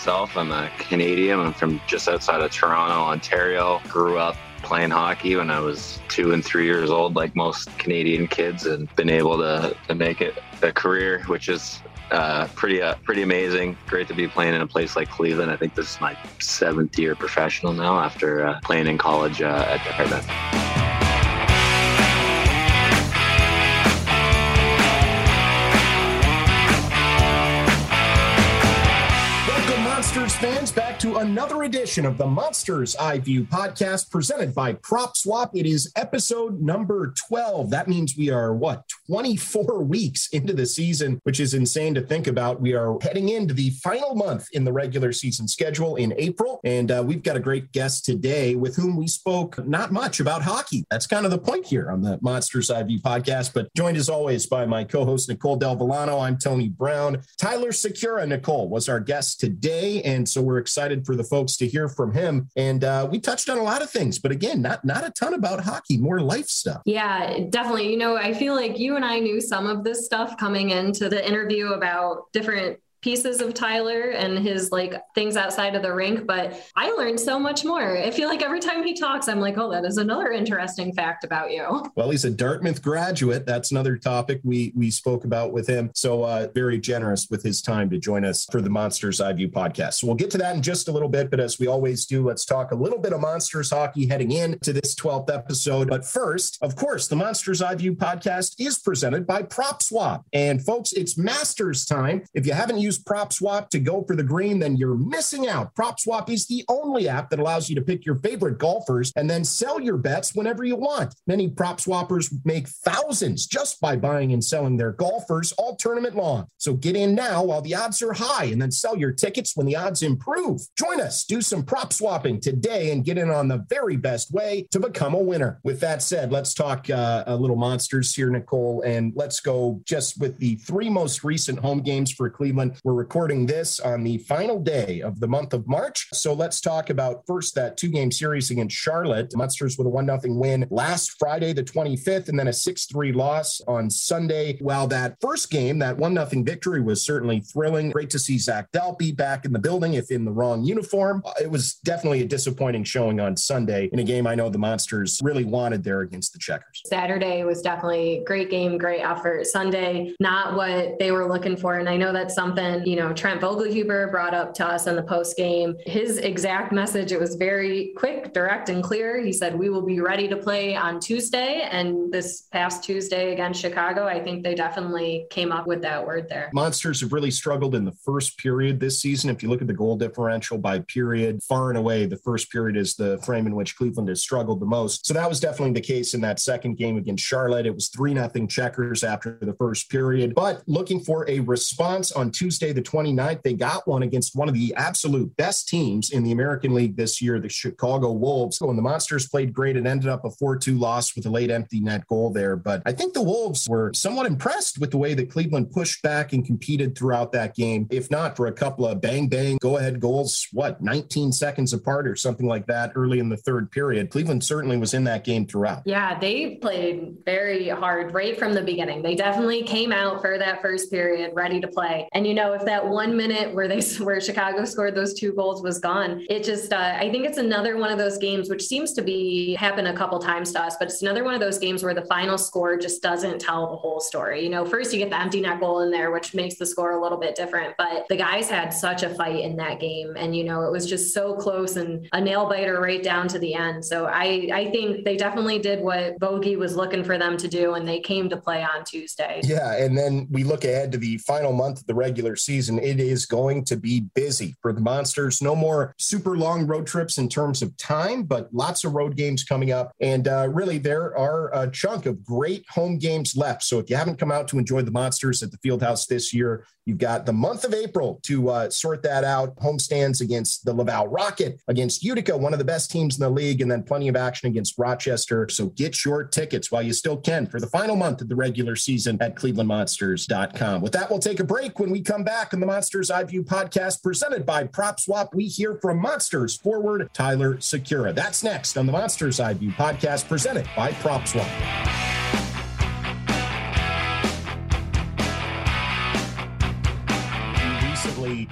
myself. I'm a Canadian. I'm from just outside of Toronto, Ontario. Grew up playing hockey when I was two and three years old, like most Canadian kids, and been able to, to make it a career, which is uh, pretty uh, pretty amazing. Great to be playing in a place like Cleveland. I think this is my seventh year professional now after uh, playing in college uh, at Dartmouth. Another edition of the Monsters Eye View podcast presented by Prop Swap. It is episode number 12. That means we are, what, 24 weeks into the season, which is insane to think about. We are heading into the final month in the regular season schedule in April. And uh, we've got a great guest today with whom we spoke not much about hockey. That's kind of the point here on the Monsters Eye View podcast. But joined as always by my co host, Nicole Del Villano. I'm Tony Brown. Tyler Sikura, Nicole, was our guest today. And so we're excited for the folks to hear from him. And uh, we touched on a lot of things, but again, not not a ton about hockey, more life stuff. Yeah, definitely. You know, I feel like you and I knew some of this stuff coming into the interview about different pieces of Tyler and his like things outside of the rink, but I learned so much more. I feel like every time he talks, I'm like, oh, that is another interesting fact about you. Well, he's a Dartmouth graduate. That's another topic we we spoke about with him. So uh, very generous with his time to join us for the Monsters Eye View podcast. So we'll get to that in just a little bit, but as we always do, let's talk a little bit of Monsters hockey heading into this 12th episode. But first, of course, the Monsters Eye View podcast is presented by Prop Swap. And folks, it's Masters time. If you haven't used use Prop Swap to go for the green, then you're missing out. Prop Swap is the only app that allows you to pick your favorite golfers and then sell your bets whenever you want. Many prop swappers make thousands just by buying and selling their golfers all tournament long. So get in now while the odds are high and then sell your tickets when the odds improve. Join us, do some prop swapping today and get in on the very best way to become a winner. With that said, let's talk uh, a little monsters here, Nicole, and let's go just with the three most recent home games for Cleveland. We're recording this on the final day of the month of March. So let's talk about first that two game series against Charlotte. Monsters with a 1 0 win last Friday, the 25th, and then a 6 3 loss on Sunday. While that first game, that 1 0 victory was certainly thrilling. Great to see Zach Dalpe back in the building, if in the wrong uniform. Uh, it was definitely a disappointing showing on Sunday in a game I know the Monsters really wanted there against the Checkers. Saturday was definitely great game, great effort. Sunday, not what they were looking for. And I know that's something and, you know, Trent Vogelhuber brought up to us in the post game his exact message. It was very quick, direct, and clear. He said, We will be ready to play on Tuesday. And this past Tuesday against Chicago, I think they definitely came up with that word there. Monsters have really struggled in the first period this season. If you look at the goal differential by period, far and away, the first period is the frame in which Cleveland has struggled the most. So that was definitely the case in that second game against Charlotte. It was 3 0 checkers after the first period. But looking for a response on Tuesday Tuesday, the 29th, they got one against one of the absolute best teams in the American League this year, the Chicago Wolves. And the Monsters played great, it ended up a 4 2 loss with a late empty net goal there. But I think the Wolves were somewhat impressed with the way that Cleveland pushed back and competed throughout that game, if not for a couple of bang bang go ahead goals, what, 19 seconds apart or something like that early in the third period. Cleveland certainly was in that game throughout. Yeah, they played very hard right from the beginning. They definitely came out for that first period ready to play. And you know, if that one minute where they where Chicago scored those two goals was gone, it just uh, I think it's another one of those games which seems to be happen a couple times to us, but it's another one of those games where the final score just doesn't tell the whole story. You know, first you get the empty net goal in there, which makes the score a little bit different, but the guys had such a fight in that game, and you know it was just so close and a nail biter right down to the end. So I I think they definitely did what Bogey was looking for them to do, and they came to play on Tuesday. Yeah, and then we look ahead to the final month of the regular season, it is going to be busy for the Monsters. No more super long road trips in terms of time, but lots of road games coming up. And uh, really, there are a chunk of great home games left. So if you haven't come out to enjoy the Monsters at the Fieldhouse this year, You've got the month of April to uh, sort that out. Homestands against the Laval Rocket, against Utica, one of the best teams in the league, and then plenty of action against Rochester. So get your tickets while you still can for the final month of the regular season at clevelandmonsters.com. With that, we'll take a break. When we come back on the Monsters Eye View podcast presented by Prop Swap, we hear from Monsters forward Tyler Sikura. That's next on the Monsters Eye View podcast presented by Prop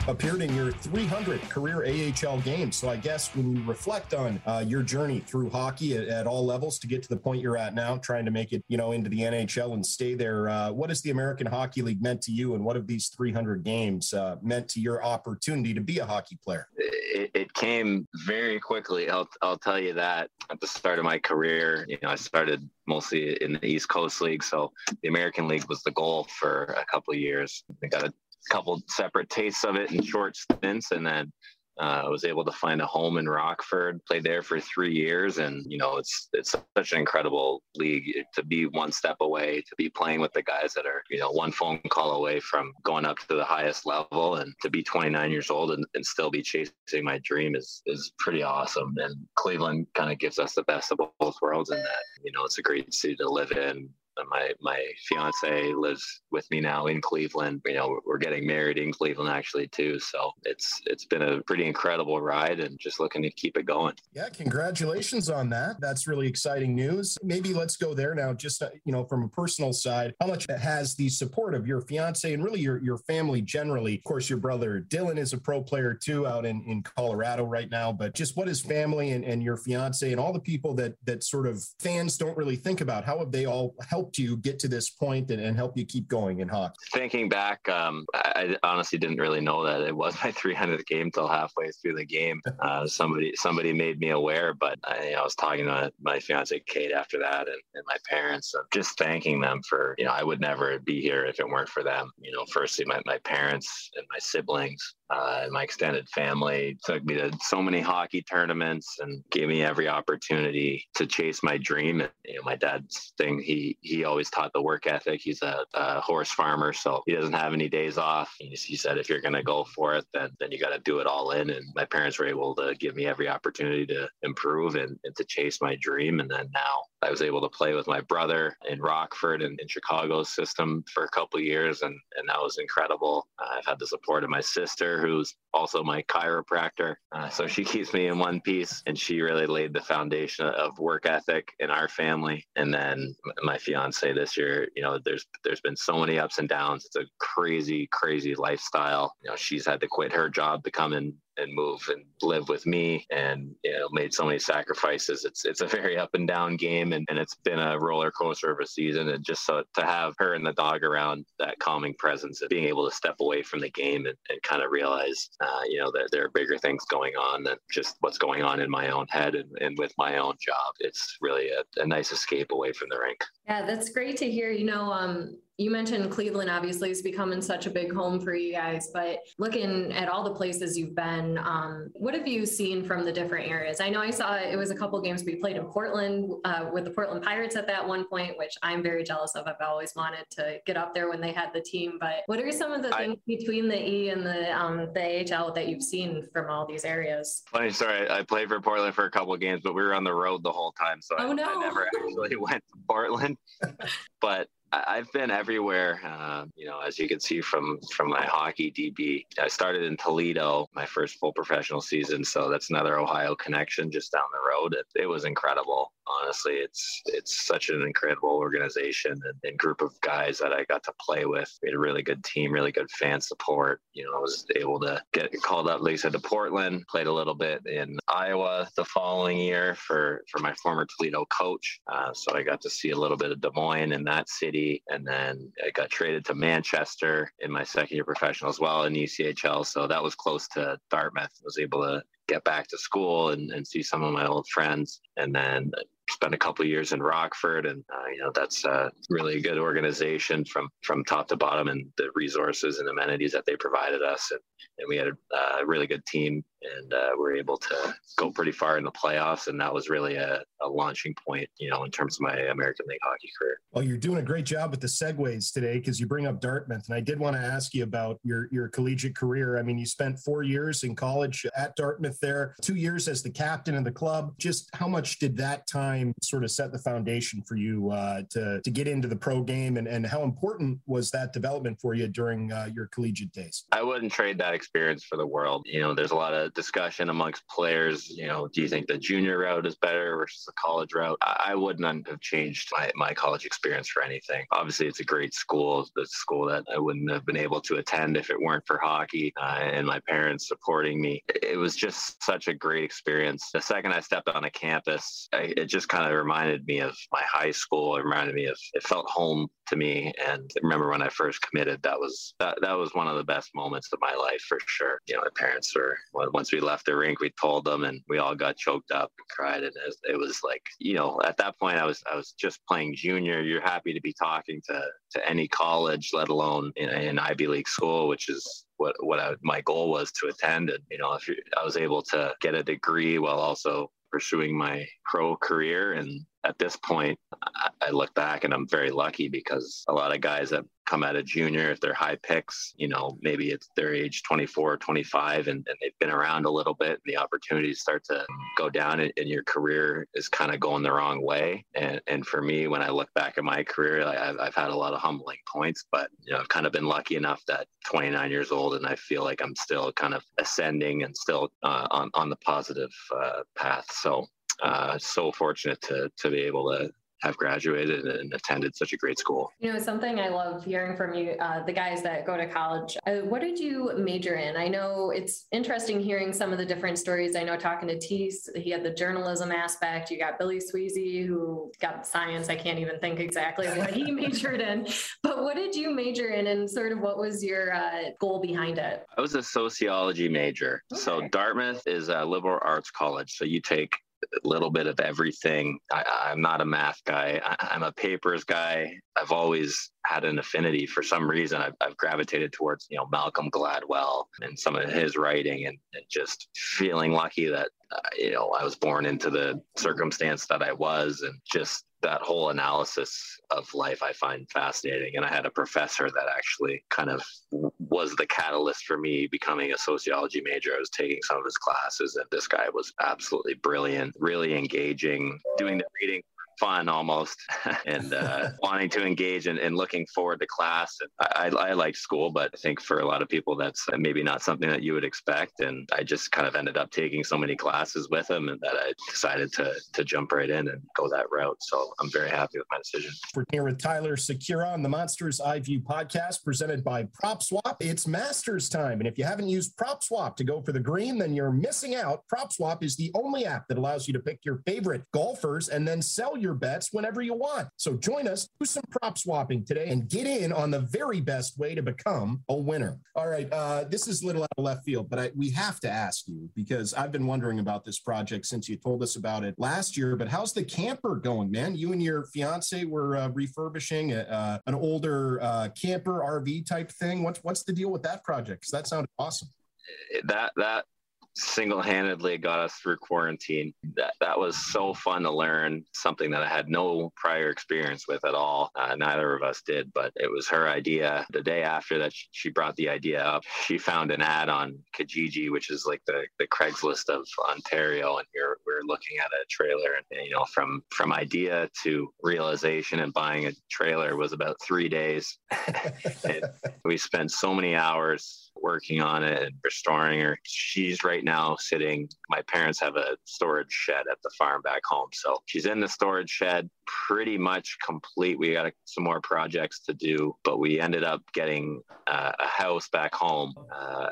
appeared in your 300 career AHL games. So I guess when you reflect on uh, your journey through hockey at, at, all levels to get to the point you're at now, trying to make it, you know, into the NHL and stay there, uh, what has the American Hockey League meant to you, and what have these 300 games uh, meant to your opportunity to be a hockey player? It, came very quickly. I'll I'll tell you that at the start of my career, you know, I started mostly in the East Coast League, so the American League was the goal for a couple of years. I got a couple separate tastes of it in short stints, and then uh, I was able to find a home in Rockford. Played there for three years, and you know it's it's such an incredible league to be one step away, to be playing with the guys that are you know one phone call away from going up to the highest level, and to be 29 years old and, and still be chasing my dream is is pretty awesome. And Cleveland kind of gives us the best of both worlds in that you know it's a great city to live in my my fiance lives with me now in Cleveland. You know, we're getting married in Cleveland actually too. So it's it's been a pretty incredible ride, and just looking to keep it going. Yeah, congratulations on that. That's really exciting news. Maybe let's go there now. Just uh, you know, from a personal side, how much has the support of your fiance and really your your family generally? Of course, your brother Dylan is a pro player too, out in in Colorado right now. But just what is family and, and your fiance and all the people that that sort of fans don't really think about? How have they all helped? Helped you get to this point and, and help you keep going in hockey? Thinking back, um, I honestly didn't really know that it was my 300th game till halfway through the game. Uh, somebody somebody made me aware, but I, you know, I was talking to my fiance Kate after that and, and my parents, of just thanking them for you know I would never be here if it weren't for them. You know, firstly my, my parents and my siblings uh, my extended family took me to so many hockey tournaments and gave me every opportunity to chase my dream. And you know, my dad's thing, he he always taught the work ethic. He's a, a horse farmer, so he doesn't have any days off. He, he said, if you're going to go for it, then then you got to do it all in. And my parents were able to give me every opportunity to improve and, and to chase my dream. And then now I was able to play with my brother in Rockford and in Chicago's system for a couple years, and and that was incredible. Uh, I've had the support of my sister, who's also my chiropractor, uh, so she keeps me in one piece, and she really laid the foundation of work ethic in our family. And then my fiance this year, you know, there's there's been so many ups and downs. It's a crazy, crazy lifestyle. You know, she's had to quit her job to come and and move and live with me and you know made so many sacrifices. It's it's a very up and down game and, and it's been a roller coaster of a season and just so to have her and the dog around that calming presence and being able to step away from the game and, and kind of realize uh, you know that there are bigger things going on than just what's going on in my own head and, and with my own job. It's really a, a nice escape away from the rink. Yeah that's great to hear you know um you mentioned Cleveland obviously is becoming such a big home for you guys, but looking at all the places you've been, um, what have you seen from the different areas? I know I saw it was a couple games we played in Portland uh, with the Portland Pirates at that one point, which I'm very jealous of. I've always wanted to get up there when they had the team. But what are some of the I, things between the E and the um, the AHL that you've seen from all these areas? Funny story. I played for Portland for a couple of games, but we were on the road the whole time, so oh, I, no. I never actually went to Portland. but I've been everywhere. Uh, you know, as you can see from from my hockey DB, I started in Toledo, my first full professional season. So that's another Ohio connection just down the road. It, it was incredible honestly it's it's such an incredible organization and, and, group of guys that i got to play with. We had a really good team really good fan support. You know i was able to get called up said to portland played a little bit in iowa the following year for for my former toledo coach. Uh, so i got to see a little bit of des moines in that city. And then i got traded to manchester in my second year professional as well in echl so that was close to dartmouth. I was able to get back to school and, and see some of my old friends. And then spent a couple years in Rockford, and uh, you know that's a really good organization from from top to bottom, and the resources and amenities that they provided us, and, and we had a, a really good team and uh, we're able to go pretty far in the playoffs. And that was really a, a, launching point, you know, in terms of my American League hockey career. Well, you're doing a great job with the segues today because you bring up Dartmouth, and I did want to ask you about your your collegiate career. I mean, you spent four years in college at Dartmouth, there, two years as the captain of the club. Just how much did that time sort of set the foundation for you uh, to to get into the pro game, and and how important was that development for you during uh, your collegiate days? I wouldn't trade that experience for the world. You know, there's a lot of discussion amongst players. You know, do you think the junior route is better versus the college route? I, I wouldn't have changed my, my college experience for anything. Obviously, it's a great school. A school that I wouldn't have been able to attend if it weren't for hockey uh, and my parents supporting me. It was just such a great experience. The second I stepped on a campus, I, it just kind of reminded me of my high school. It reminded me of it felt home to me. And I remember when I first committed, that was that, that was one of the best moments of my life for sure. You know, my parents were once we left the rink, we told them, and we all got choked up and cried. And it, was like, you know, at that point, I was I was just playing junior. You're happy to be talking to to any college, let alone in Ivy League school, which is what what I, my goal was to attend. And you know, if I was able to get a degree while also pursuing my pro career. And at this point, I look back and I'm very lucky because a lot of guys that come out of junior, if they're high picks, you know, maybe it's their age 24, 25, and, and they've been around a little bit and the opportunities start to go down and, and your career is kind of going the wrong way. And, and for me, when I look back at my career, like I've, I've had a lot of humbling points, but, you know, I've kind of been lucky enough that 29 years old and I feel like I'm still kind of ascending and still uh, on, on the positive uh, path. So uh, so fortunate to to be able to have graduated and attended such a great school. You know, something I love hearing from you, uh, the guys that go to college. Uh, what did you major in? I know it's interesting hearing some of the different stories. I know talking to Tease, he had the journalism aspect. You got Billy Sweezy, who got science. I can't even think exactly what he majored in. But what did you major in, and sort of what was your uh, goal behind it? I was a sociology major. Okay. So Dartmouth is a liberal arts college. So you take little bit of everything. I, am not a math guy. I, am a papers guy. I've always had an affinity for some reason. I've, I've, gravitated towards, you know, Malcolm Gladwell and some of his writing and, and just feeling lucky that, uh, you know, I was born into the circumstance that I was and just that whole analysis of life I find fascinating. And I had a professor that actually kind of was the catalyst for me becoming a sociology major. I was taking some of his classes, and this guy was absolutely brilliant, really engaging, doing the reading fun almost and uh, wanting to engage and, and, looking forward to class. And I, I, I like school, but I think for a lot of people, that's maybe not something that you would expect. And I just kind of ended up taking so many classes with him and that I decided to, to jump right in and go that route. So I'm very happy with my decision. We're here with Tyler Sikura on the Monsters Eye View podcast presented by PropSwap. It's Masters time. And if you haven't used PropSwap to go for the green, then you're missing out. PropSwap is the only app that allows you to pick your favorite golfers and then sell your your bets whenever you want. So join us, do some prop swapping today, and get in on the very best way to become a winner. All right, uh, this is a little out of left field, but I, we have to ask you because I've been wondering about this project since you told us about it last year. But how's the camper going, man? You and your fiance were uh, refurbishing a, uh, an older uh, camper RV type thing. What's what's the deal with that project? Because that sounded awesome. That that single-handedly got us through quarantine. That that was so fun to learn something that I had no prior experience with at all. Uh, neither of us did, but it was her idea. The day after that, she brought the idea up. She found an ad on Kijiji, which is like the the Craigslist of Ontario, and we are we are looking at a trailer, and you know, from from idea to realization and buying a trailer was about three days. we spent so many hours working on it and restoring her. She's right now sitting. My parents have a storage shed at the farm back home. So she's in the storage shed, pretty much complete. We got some more projects to do, but we ended up getting uh, a house back home uh,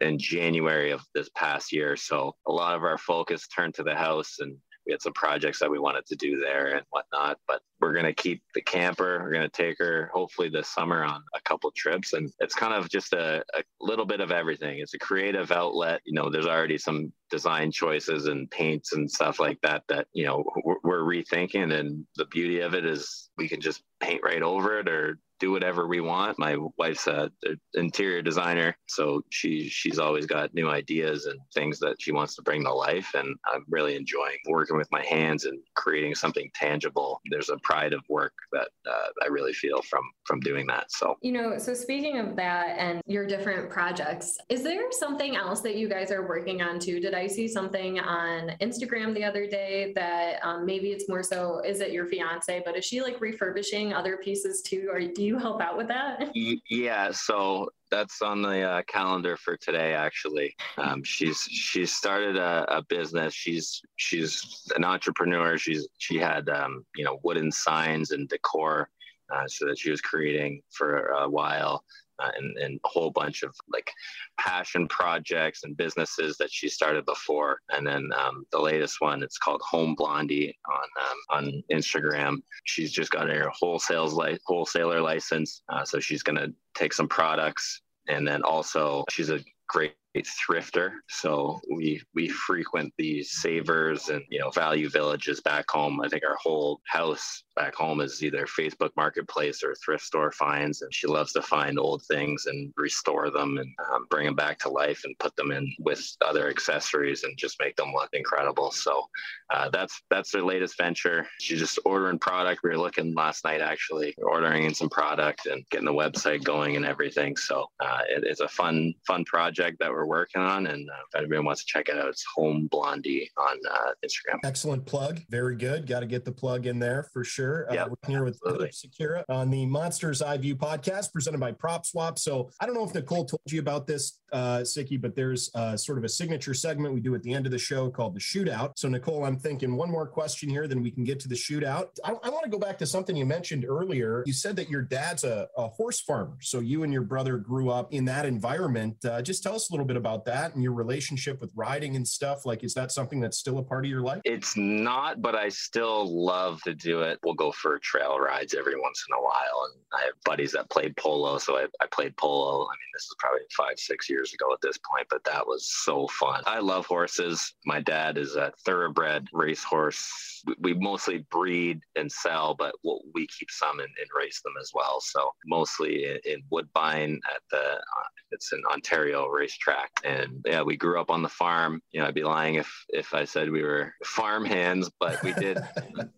in January of this past year. So a lot of our focus turned to the house and we had some projects that we wanted to do there and whatnot. But we're going to keep the camper. We're going to take her hopefully this summer on a couple trips. And it's kind of just a, a little bit of everything. It's a creative outlet. You know, there's already some design choices and paints and stuff like that that, you know, we're, we're rethinking. And the beauty of it is we can just paint right over it or do whatever we want. My wife's a, interior designer, so she she's always got new ideas and things that she wants to bring to life. And I'm really enjoying working with my hands and creating something tangible. There's a pride of work that uh, I really feel from from doing that. So you know, so speaking of that and your different projects, is there something else that you guys are working on too? Did I see something on Instagram the other day that um, maybe it's more so? Is it your fiance? But is she like refurbishing other pieces too, or do you help out with that? Yeah. So that's on the uh, calendar for today. Actually, um, she's she's started a, a, business. She's she's an entrepreneur. She's she had um, you know wooden signs and decor, uh, so that she was creating for a while and, and, a whole bunch of like passion projects and businesses that she started before. And then um, the latest one, it's called Home Blondie on um, on Instagram. She's just got her wholesale li- wholesaler license, uh, so she's going to take some products. And then also, she's a great thrifter. So we we frequent these savers and you know value villages back home. I think our whole house back home is either Facebook Marketplace or thrift store finds, and she loves to find old things and restore them and um, bring them back to life and put them in with other accessories and just make them look incredible. So uh, that's that's their latest venture. She's just ordering product. We were looking last night actually, ordering in some product and getting the website going and everything. So uh, it, it's a fun fun project that we're working on, and uh, if anybody wants to check it out, it's Home Blondie on uh, Instagram. Excellent plug. Very good. Got to get the plug in there for sure. Uh, we're here with Philip Sikura on the Monsters Eye View podcast presented by Prop Swap. So I don't know if Nicole told you about this, uh, Sicky, but there's uh, sort of a signature segment we do at the end of the show called the shootout. So, Nicole, I'm thinking one more question here, then we can get to the shootout. I, I want to go back to something you mentioned earlier. You said that your dad's a, a horse farmer. So you and your brother grew up in that environment. Uh, just tell us a little bit about that and your relationship with riding and stuff. Like, is that something that's still a part of your life? It's not, but I still love to do it. We'll go for trail rides every once in a while. And I have buddies that played polo. So I, I played polo. I mean, this is probably five, six years ago at this point, but that was so fun. I love horses. My dad is a thoroughbred racehorse. We, we mostly breed and sell, but we'll, we keep some and, and, race them as well. So mostly in, in Woodbine at the, uh, it's an Ontario racetrack. And yeah, we grew up on the farm. You know, I'd be lying if, if I said we were farm hands, but we did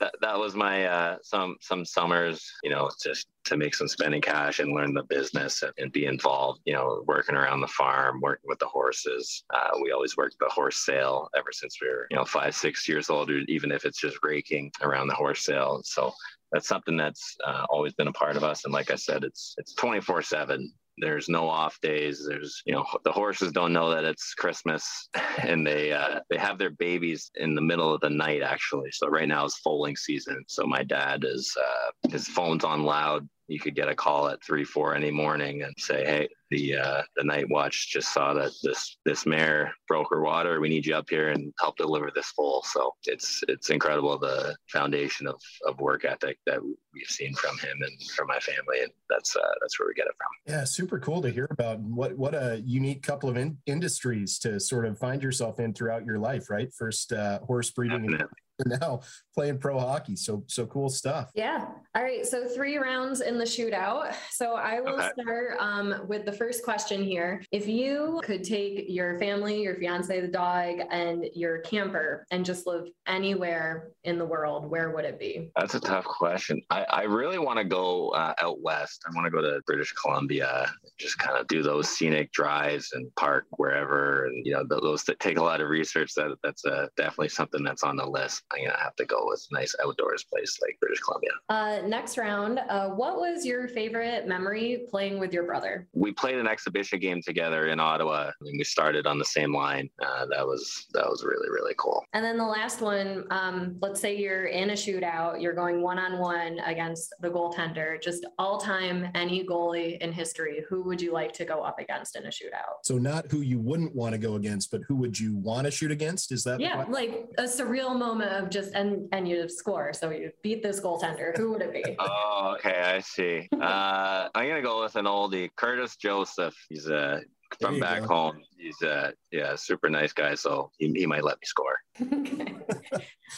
that, that was my uh, some some summers, you know, just to make some spending cash and learn the business and, and be involved. You know, working around the farm, working with the horses. Uh, we always worked the horse sale ever since we were, you know, five six years old, even if it's just raking around the horse sale. So that's something that's uh, always been a part of us. And like I said, it's it's twenty four seven. There's no off days. There's, you know, the horses don't know that it's Christmas, and they uh, they have their babies in the middle of the night actually. So right now is foaling season. So my dad is uh, his phone's on loud you could get a call at three, four any morning and say, "Hey, the uh, the night watch just saw that this this mare broke her water. We need you up here and help deliver this foal." So it's it's incredible the foundation of, of work ethic that we've seen from him and from my family, and that's uh, that's where we get it from. Yeah, super cool to hear about. What what a unique couple of in- industries to sort of find yourself in throughout your life, right? First uh, horse breeding. Definitely. now playing pro hockey. So so cool stuff. Yeah. All right. So three rounds in the shootout. So I will okay. start um, with the first question here. If you could take your family, your fiance, the dog, and your camper and just live anywhere in the world, where would it be? That's a tough question. I, I really want to go uh, out west. I want to go to British Columbia, just kind of do those scenic drives and park wherever. And you know, those that take a lot of research. That that's uh, definitely something that's on the list. I'm gonna have to go with nice outdoors place like British Columbia. Uh, next round, uh, what was your favorite memory playing with your brother? We played an exhibition game together in Ottawa. I mean, we started on the same line. Uh, that was that was really really cool. And then the last one, um, let's say you're in a shootout, you're going one on one against the goaltender, just all time any goalie in history. Who would you like to go up against in a shootout? So not who you wouldn't want to go against, but who would you want to shoot against? Is that yeah, like a surreal moment of just and and you have score. So you beat this goaltender. Who would it be? oh, okay, I see. Uh, I'm gonna go with an oldie, Curtis Joseph. He's a uh, from back go. home. He's a uh, yeah, super nice guy. So he, he might let me score.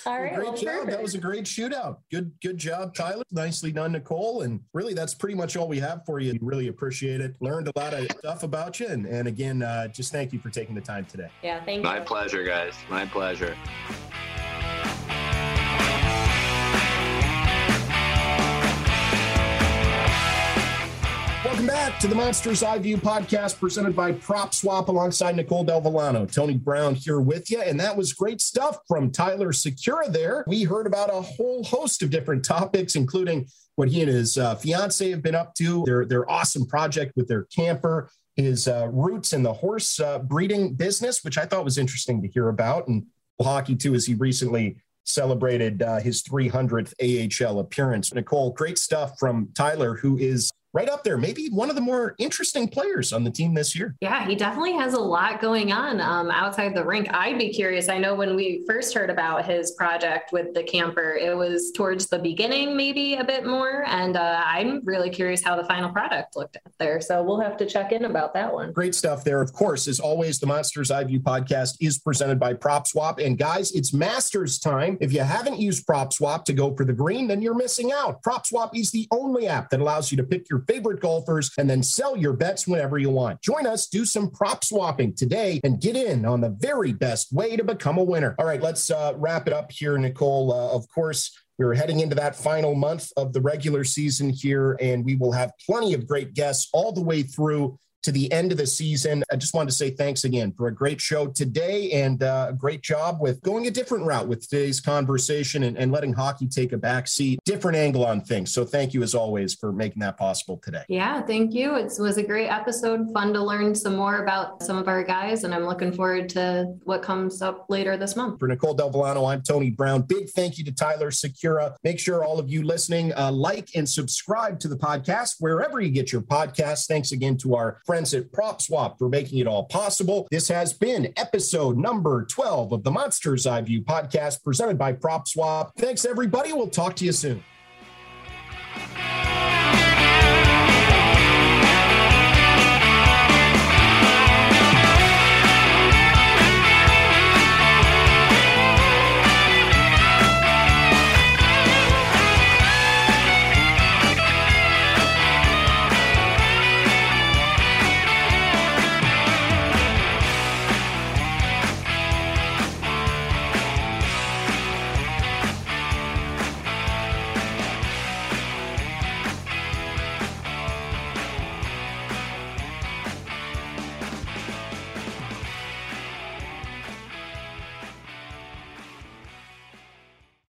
All right. Great well, job. Perfect. That was a great shootout. Good, good job, Tyler. Nicely done, Nicole. And really, that's pretty much all we have for you. We really appreciate it. Learned a lot of stuff about you. And, and again, uh, just thank you for taking the time today. Yeah, thank you. My pleasure, guys. My pleasure. Welcome back to the Monsters Eye View podcast presented by Prop Swap alongside Nicole Del Villano. Tony Brown here with you. And that was great stuff from Tyler Sikura there. We heard about a whole host of different topics, including what he and his uh, fiance have been up to, their, their awesome project with their camper, his uh, roots in the horse uh, breeding business, which I thought was interesting to hear about, and hockey too, as he recently celebrated uh, his 300th AHL appearance. Nicole, great stuff from Tyler, who is right up there, maybe one of the more interesting players on the team this year. Yeah, he definitely has a lot going on um, outside the rink. I'd be curious. I know when we first heard about his project with the camper, it was towards the beginning, maybe a bit more. And uh, I'm really curious how the final product looked out there. So we'll have to check in about that one. Great stuff there. Of course, as always, the Monsters Eye View podcast is presented by Prop Swap. And guys, it's Masters time. If you haven't used Prop Swap to go for the green, then you're missing out. Prop Swap is the only app that allows you to pick your your favorite golfers and then sell your bets whenever you want. Join us, do some prop swapping today, and get in on the very best way to become a winner. All right, let's uh, wrap it up here, Nicole. Uh, of course, we're heading into that final month of the regular season here, and we will have plenty of great guests all the way through to the end of the season. I just wanted to say thanks again for a great show today and uh, a great job with going a different route with today's conversation and, and letting hockey take a back seat, different angle on things. So thank you as always for making that possible today. Yeah, thank you. It was a great episode, fun to learn some more about some of our guys, and I'm looking forward to what comes up later this month. For Nicole Del Villano, I'm Tony Brown. Big thank you to Tyler Sikura. Make sure all of you listening uh, like and subscribe to the podcast wherever you get your podcasts. Thanks again to our friends at Prop Swap for making it all possible. This has been episode number 12 of the Monsters Eye View podcast presented by Prop Swap. Thanks, everybody. We'll talk to you soon.